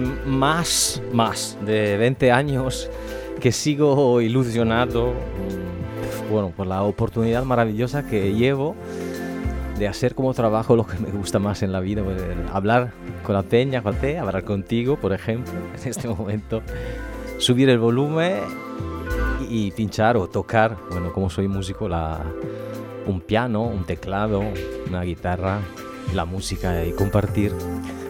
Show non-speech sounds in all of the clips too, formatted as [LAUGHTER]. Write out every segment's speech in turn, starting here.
más, más de 20 años que sigo ilusionado, bueno, por la oportunidad maravillosa que llevo de hacer como trabajo lo que me gusta más en la vida, pues, hablar con la peña, con te, hablar contigo, por ejemplo, [LAUGHS] en este momento, subir el volumen y, pinchar o tocar, bueno, como soy músico, la, un piano, un teclado, una guitarra, la música y compartir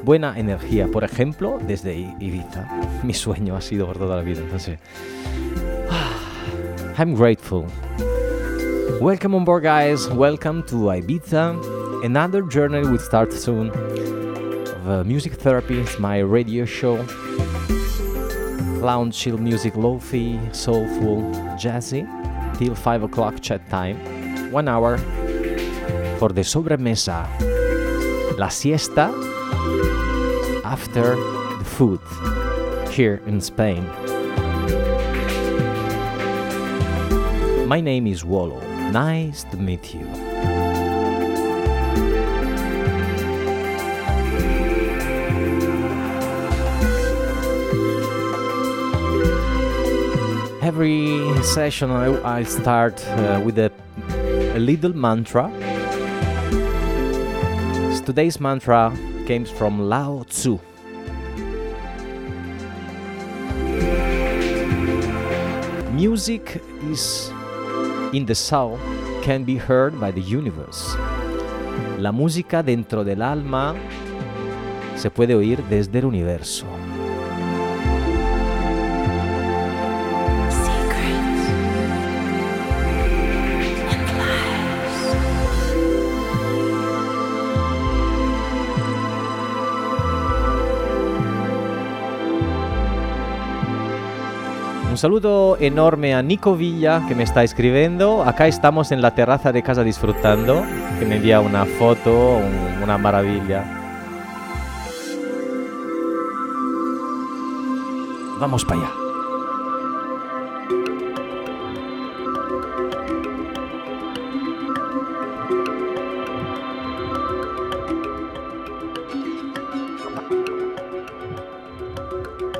buena energía, por ejemplo, desde Ibiza. Mi sueño ha sido por toda la vida, entonces... I'm grateful. Welcome on board, guys. Welcome to Ibiza. Another journey will start soon. Of, uh, music therapy is my radio show. Lounge chill music, lofi, soulful, jazzy, till 5 o'clock chat time. One hour for the sobremesa. La siesta after the food here in Spain. My name is Wallo. Nice to meet you. Every session I, I start uh, with a, a little mantra. Today's mantra comes from Lao Tzu. Music is in the soul can be heard by the universe. La música dentro del alma se puede oír desde el universo. Un saludo enorme a Nico Villa que me está escribiendo. Acá estamos en la terraza de casa disfrutando, que me envía una foto, una maravilla. Vamos para allá.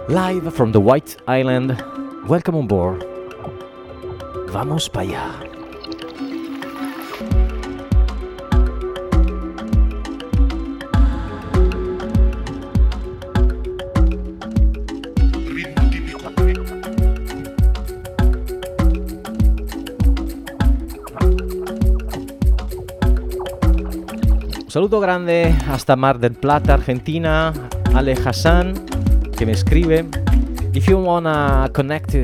Live from the White Island, Welcome on board. Vamos para allá. Un saludo grande hasta Mar del Plata, Argentina, Ale Hassan, que me escribe if you wanna connect to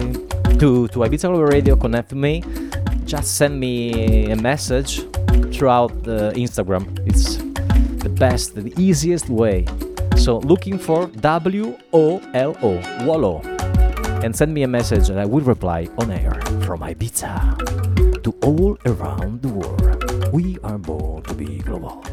to Ibiza Global Radio, connect to me. Just send me a message throughout the Instagram. It's the best, the easiest way. So looking for W O L O Wallo, and send me a message, and I will reply on air from Ibiza to all around the world. We are born to be global.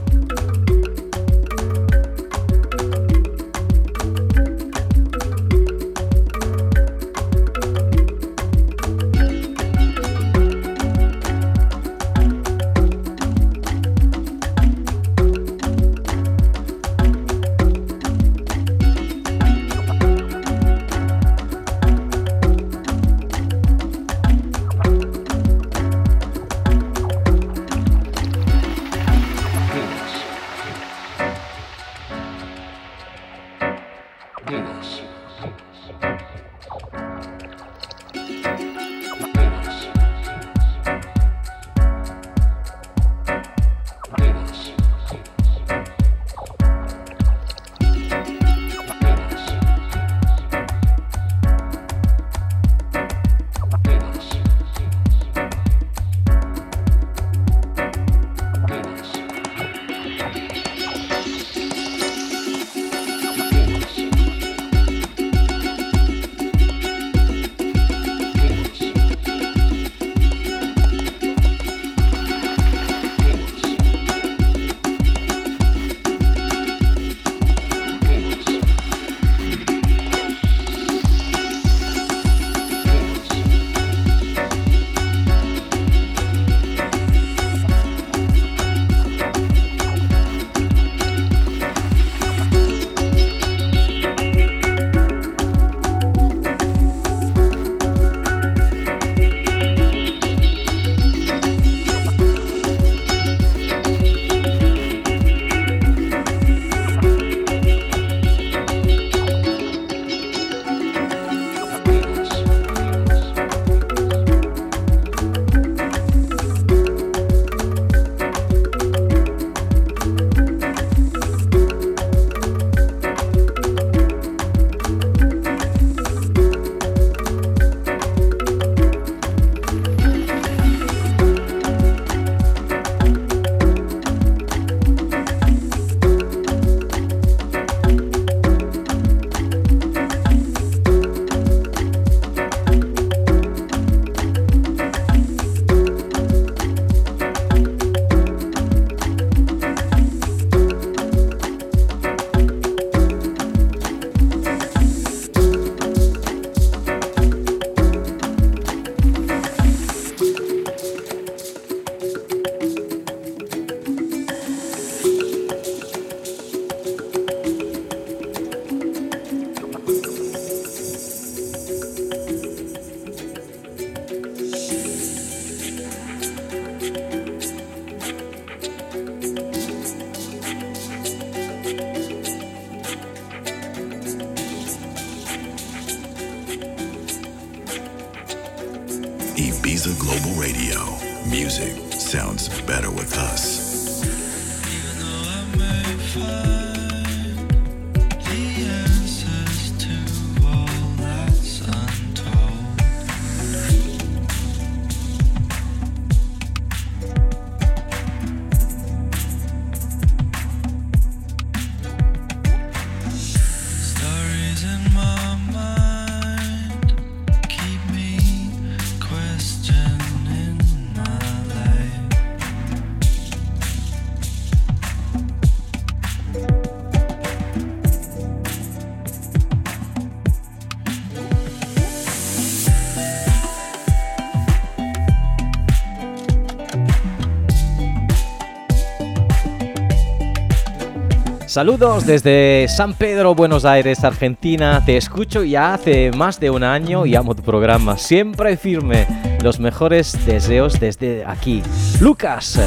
Saludos desde San Pedro, Buenos Aires, Argentina. Te escucho ya hace más de un año y amo tu programa. Siempre firme. Los mejores deseos desde aquí. Lucas.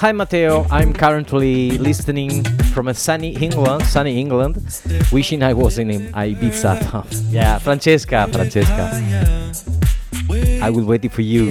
Hi Matteo, I'm currently listening from a sunny England, sunny England, wishing I was in Ibiza. [LAUGHS] yeah, Francesca, Francesca. I will wait for you.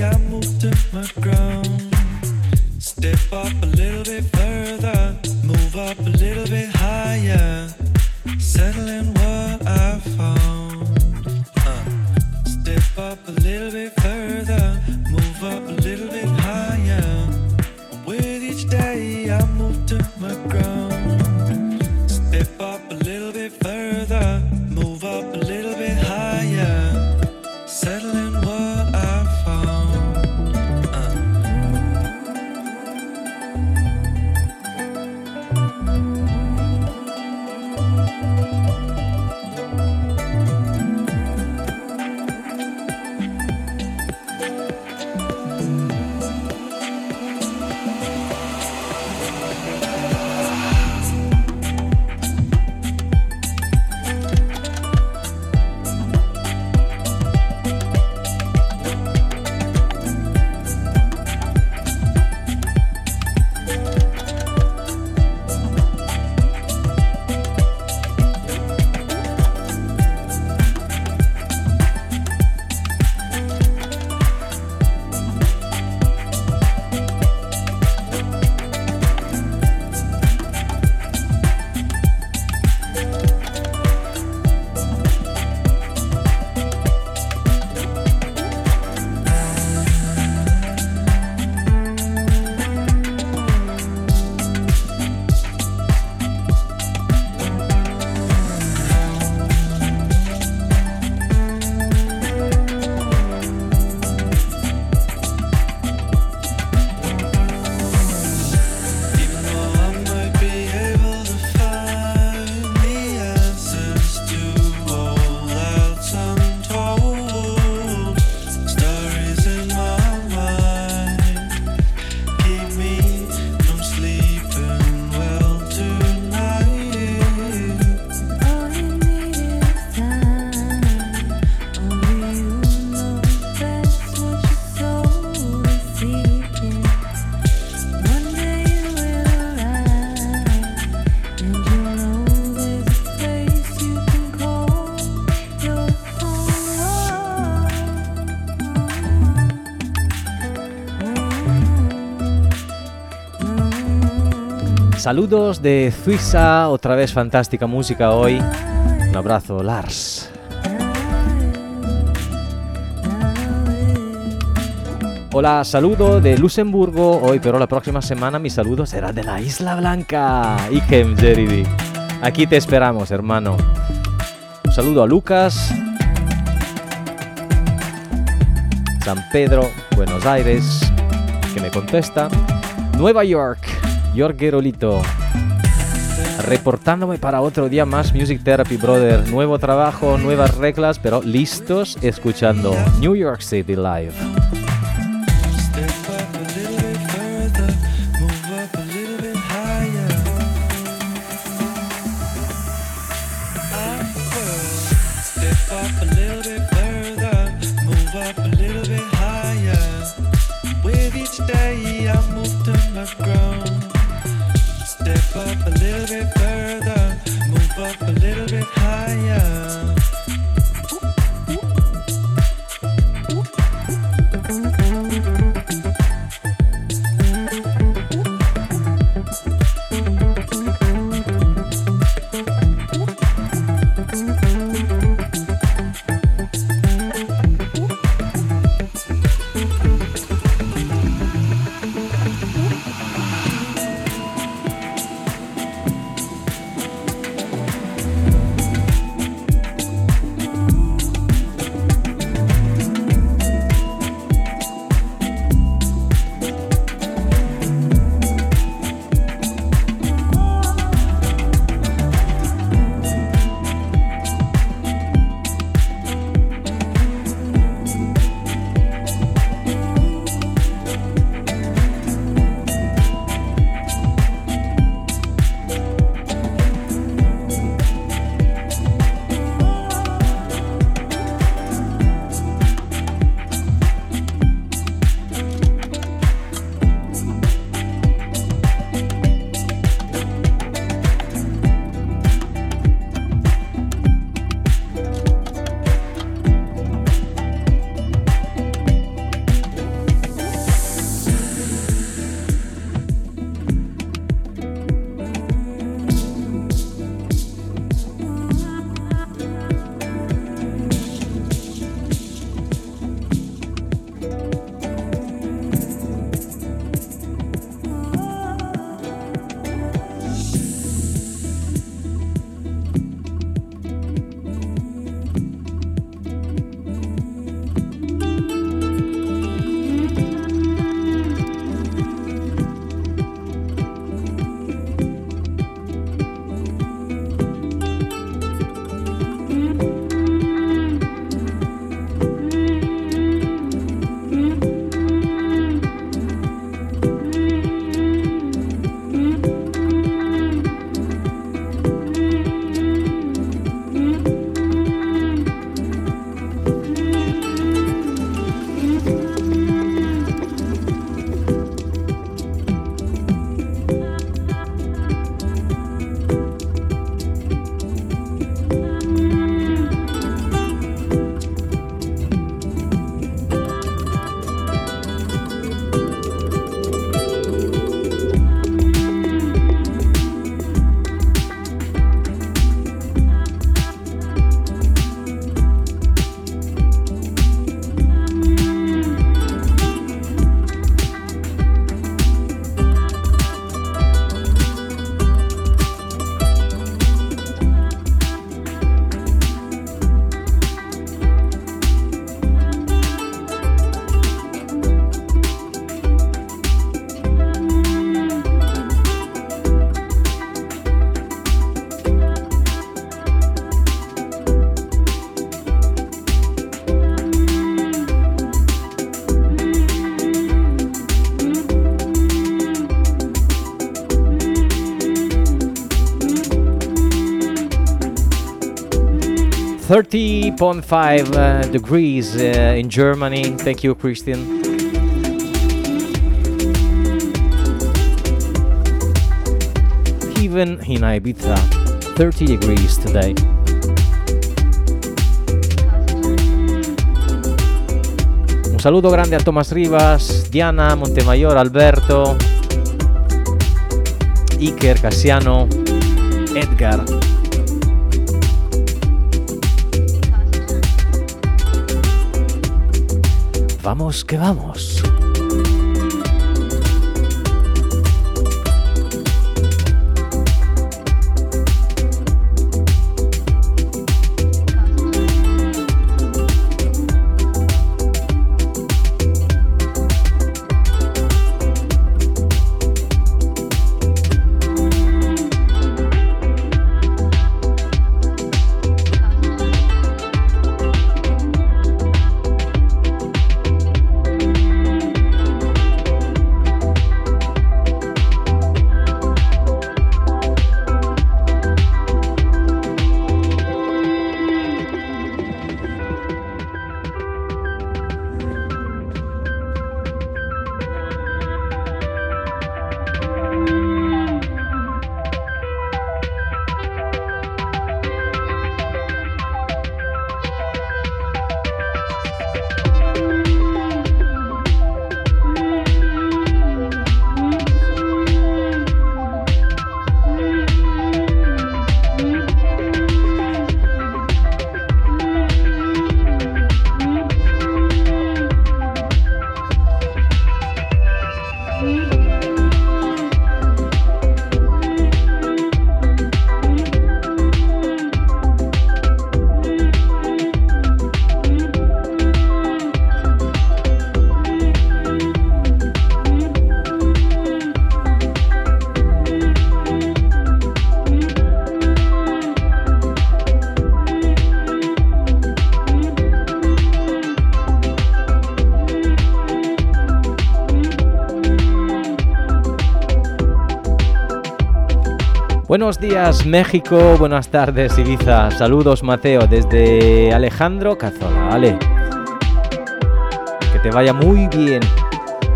Saludos de Suiza, otra vez fantástica música hoy. Un abrazo, Lars. Hola, saludo de Luxemburgo hoy, pero la próxima semana mi saludo será de la Isla Blanca. Ikem Jeridi. Aquí te esperamos, hermano. Un saludo a Lucas. San Pedro, Buenos Aires, que me contesta. Nueva York, York Gerolito. Reportándome para otro día más Music Therapy Brother. Nuevo trabajo, nuevas reglas, pero listos escuchando New York City Live. Thirty point five uh, degrees uh, in Germany. Thank you, Christian. Even in Ibiza, 30 degrees today. Un saludo grande a Tomás Rivas, Diana, Montemayor, Alberto. Iker, Casiano, Edgar. Vamos que vamos. Buenos días México, buenas tardes Ibiza, saludos Mateo desde Alejandro Cazola, vale. Que te vaya muy bien.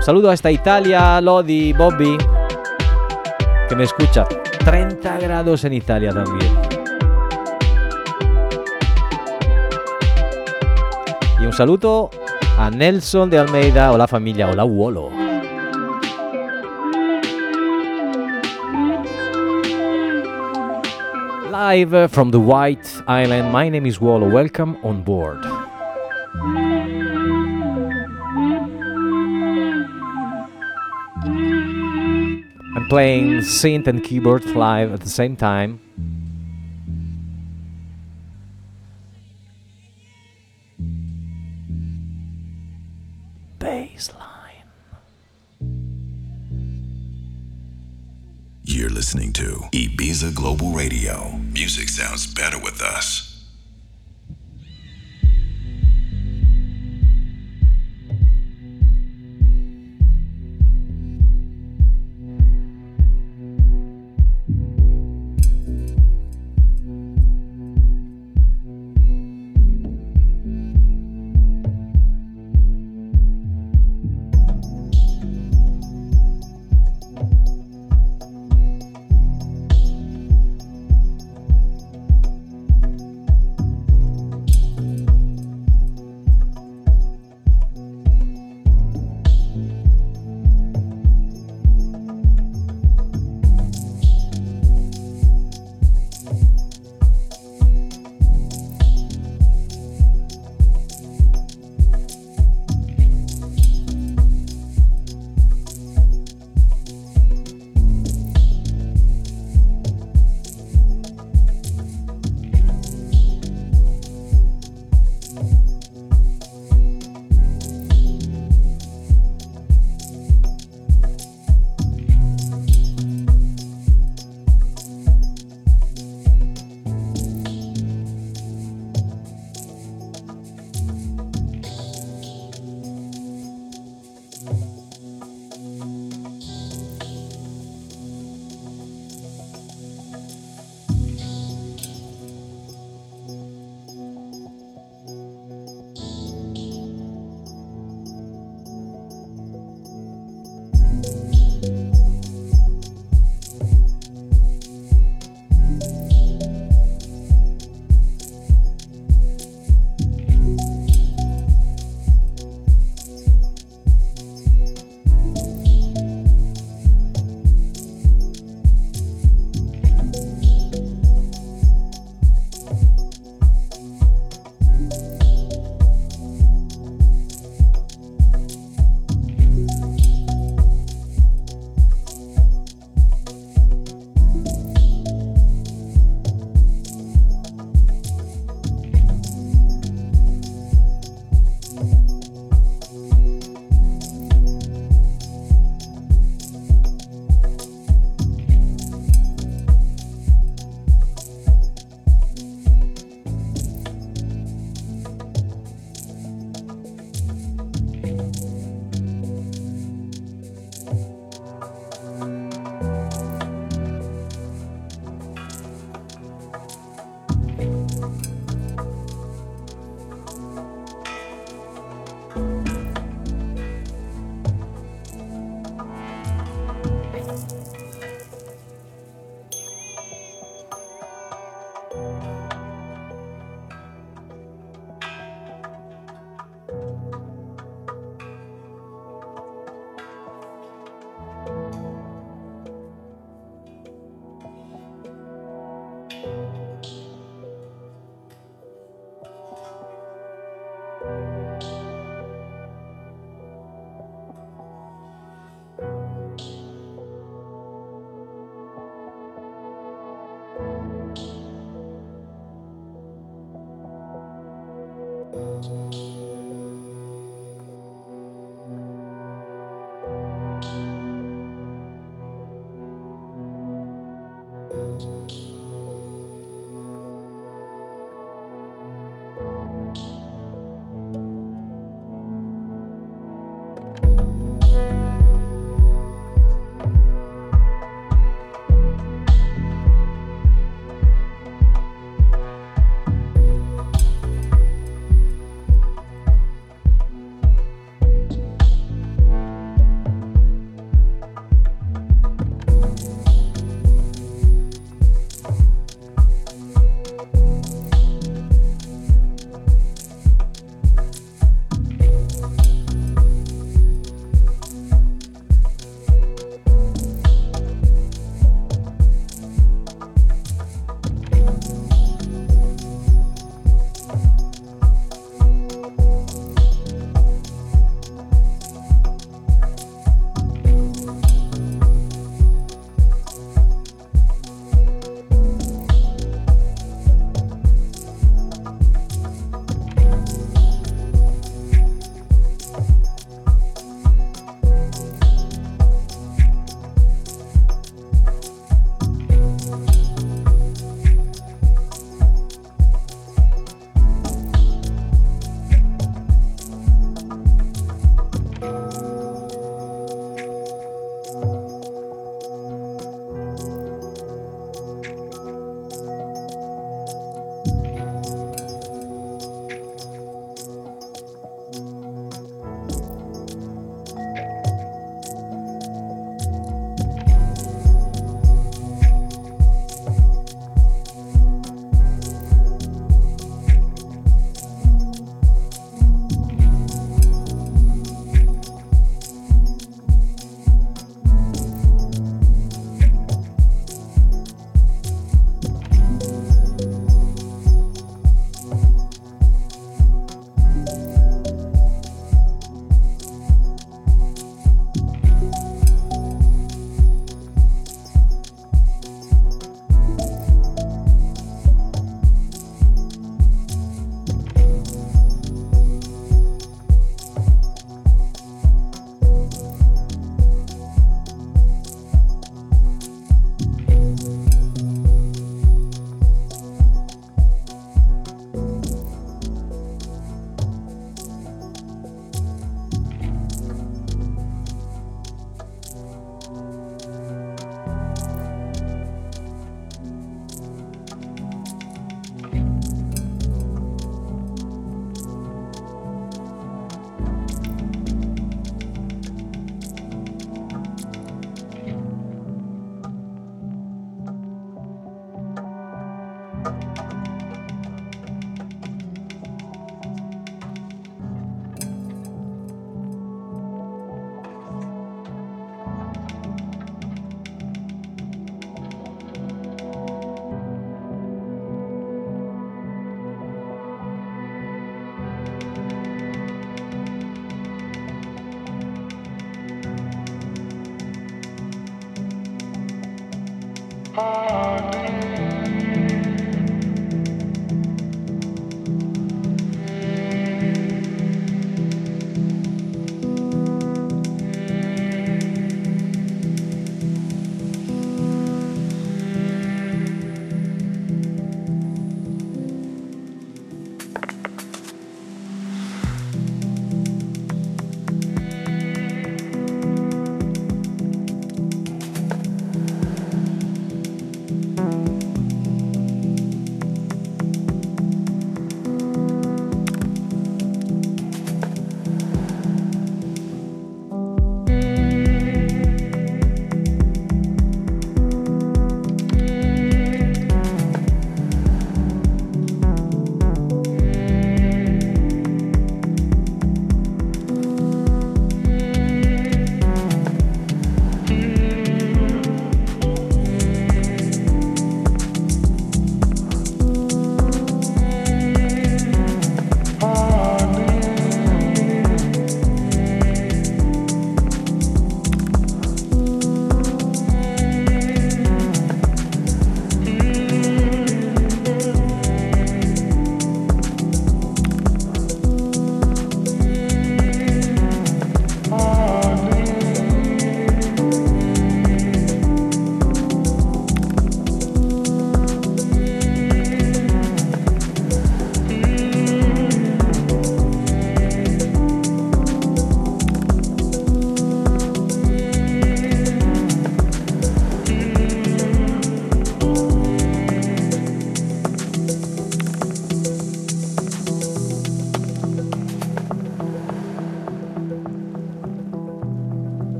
Saludo hasta Italia, Lodi, Bobby, que me escucha. 30 grados en Italia también. Y un saludo a Nelson de Almeida, hola familia, hola Wolo. Live from the White Island, my name is Wallo. Welcome on board. I'm playing synth and keyboard live at the same time. Baseline. You're listening to Ibiza Global Radio. Music sounds better with us.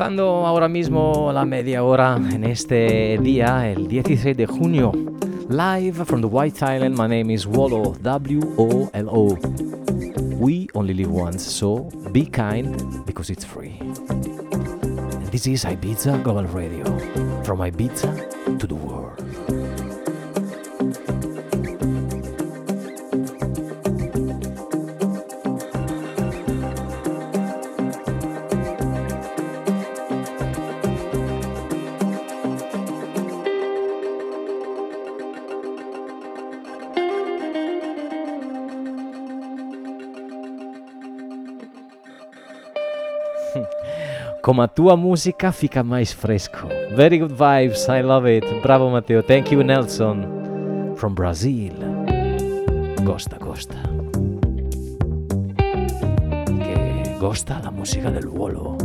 Cruzando ahora mismo la media hora en este día, el 16 de junio, live from the White Island, my name is Wolo, W-O-L-O. We only live once, so be kind because it's free. This is Ibiza Global Radio, from Ibiza to the world. Como a tua música fica mais fresco. Very good vibes, I love it. Bravo, Mateo. Thank you, Nelson. From Brazil. Costa, costa. Que gosta la música del vuelo.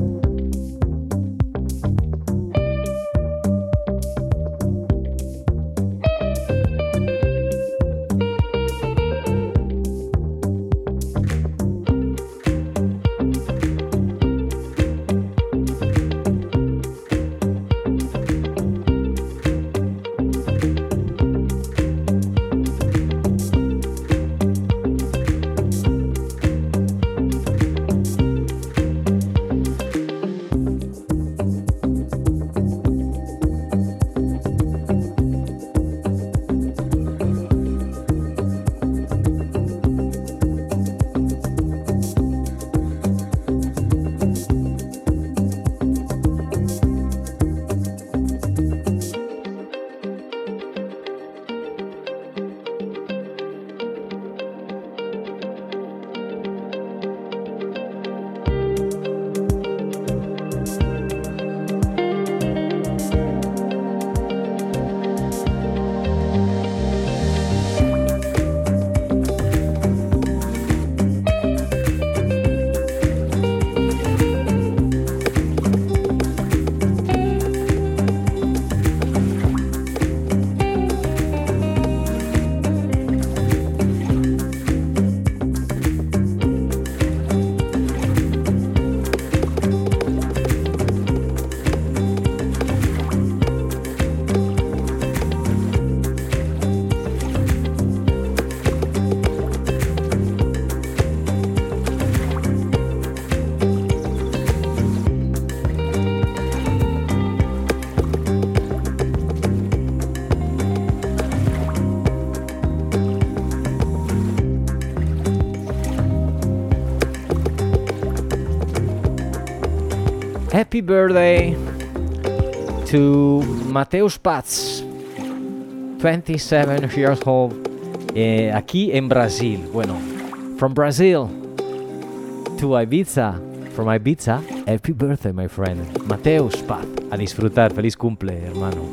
Happy birthday to Mateus Paz, 27 years old, eh, aquí en Brasil. Bueno, from Brazil to Ibiza, from Ibiza, happy birthday, my friend. Mateus Paz, a disfrutar, feliz cumple, hermano.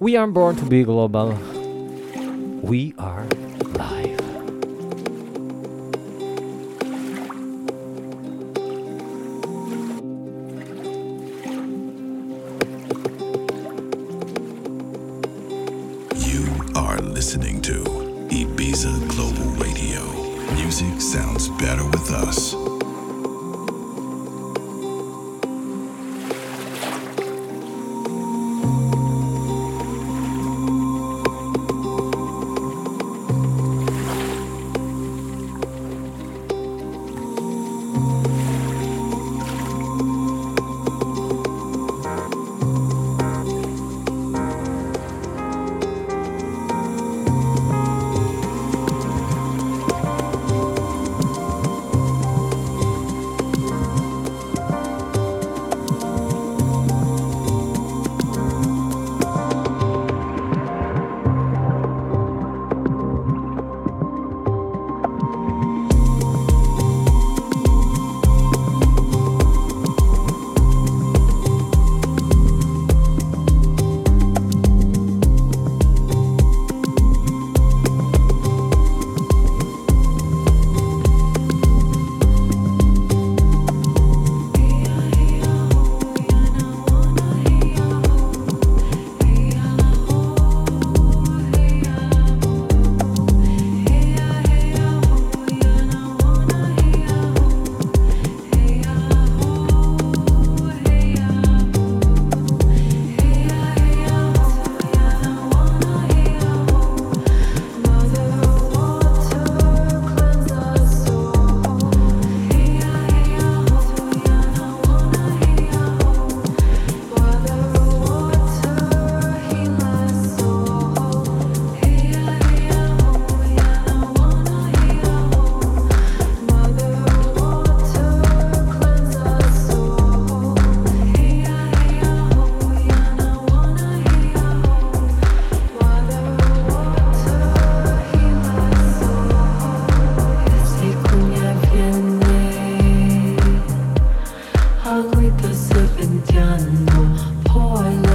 We are born to be global. We are slip and piano, poor.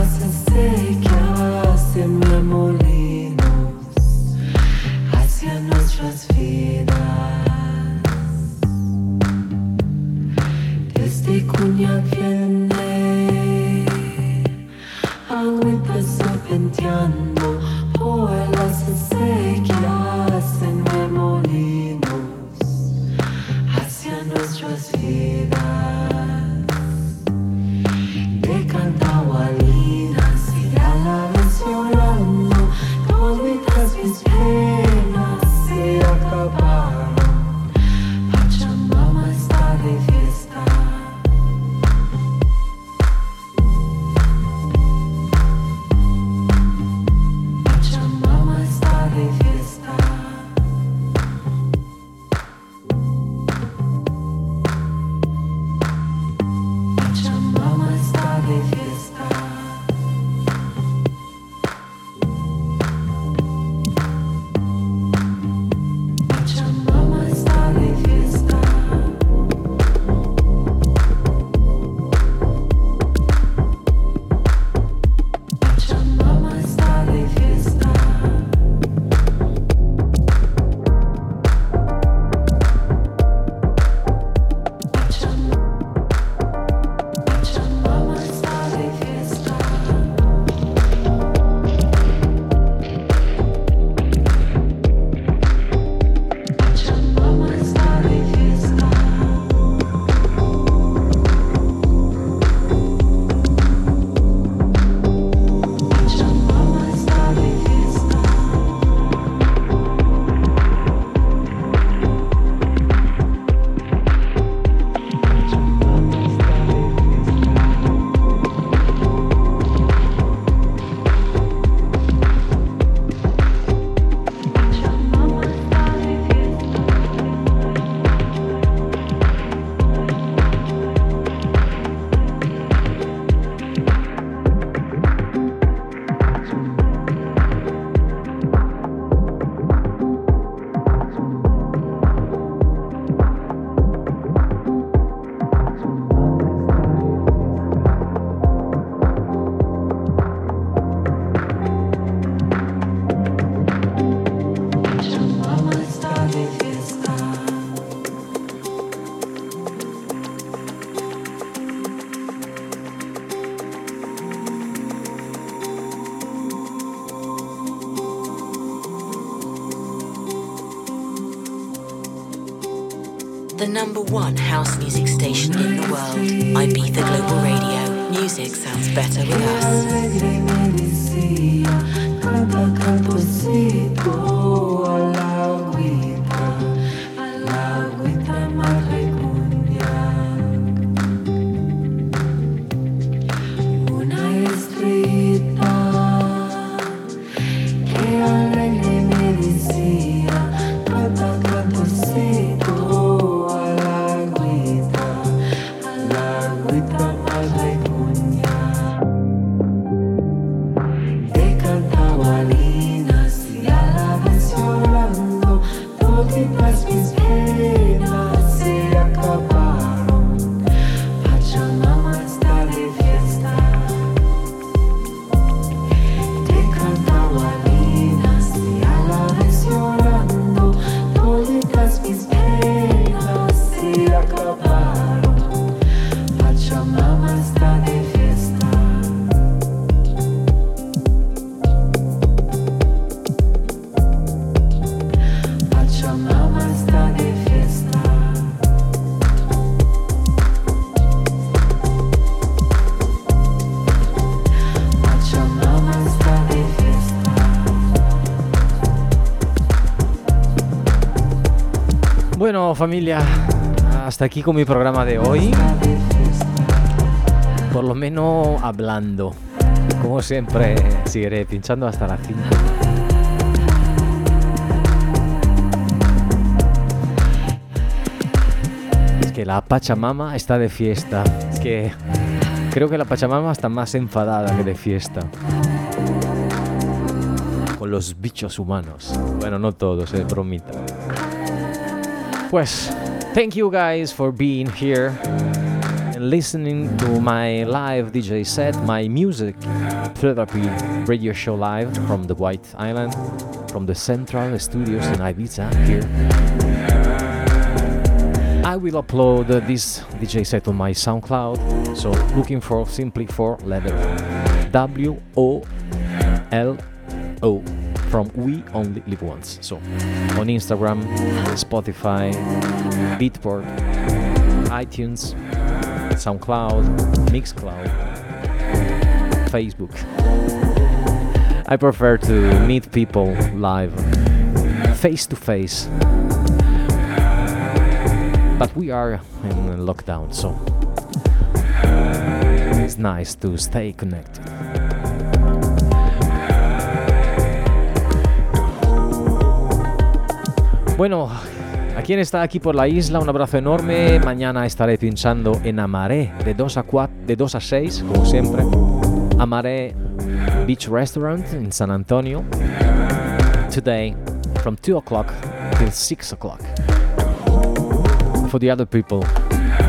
Familia, hasta aquí con mi programa de hoy. Por lo menos hablando. Como siempre, seguiré pinchando hasta las 5. Es que la Pachamama está de fiesta. Es que creo que la Pachamama está más enfadada que de fiesta. Con los bichos humanos. Bueno, no todos, eh, bromita. Thank you guys for being here and listening to my live DJ set, my music therapy radio show live from the White Island, from the Central Studios in Ibiza here. I will upload this DJ set on my SoundCloud. So looking for simply for letter W O L O from We Only Live Once. So on Instagram, Spotify, Beatport, iTunes, SoundCloud, Mixcloud, Facebook. I prefer to meet people live, face to face. But we are in lockdown, so it's nice to stay connected. Bueno, a quien está aquí por la isla, un abrazo enorme. Mañana estaré pinchando en Amaré de 2 a 4, de 2 a 6, como siempre. Amaré Beach Restaurant in San Antonio. Today from 2 o'clock till 6 o'clock. For the other people,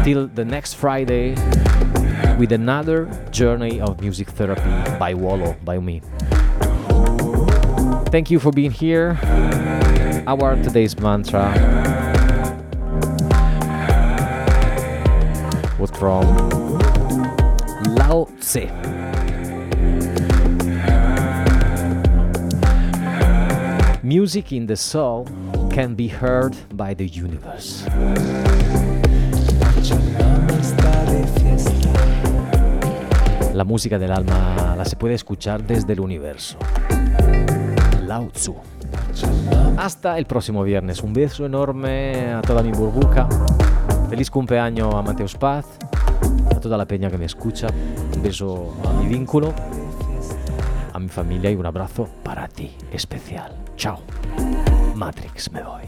till the next Friday with another journey of music therapy by Wallo, by me. Thank you for being here. Our today's mantra was from Lao Tse. Music in the soul can be heard by the universe. La música del alma la se puede escuchar desde el universo. Lao Tzu. Hasta el próximo viernes. Un beso enorme a toda mi burbuja. Feliz cumpleaños a Mateus Paz, a toda la peña que me escucha. Un beso a mi vínculo, a mi familia y un abrazo para ti especial. Chao. Matrix, me voy.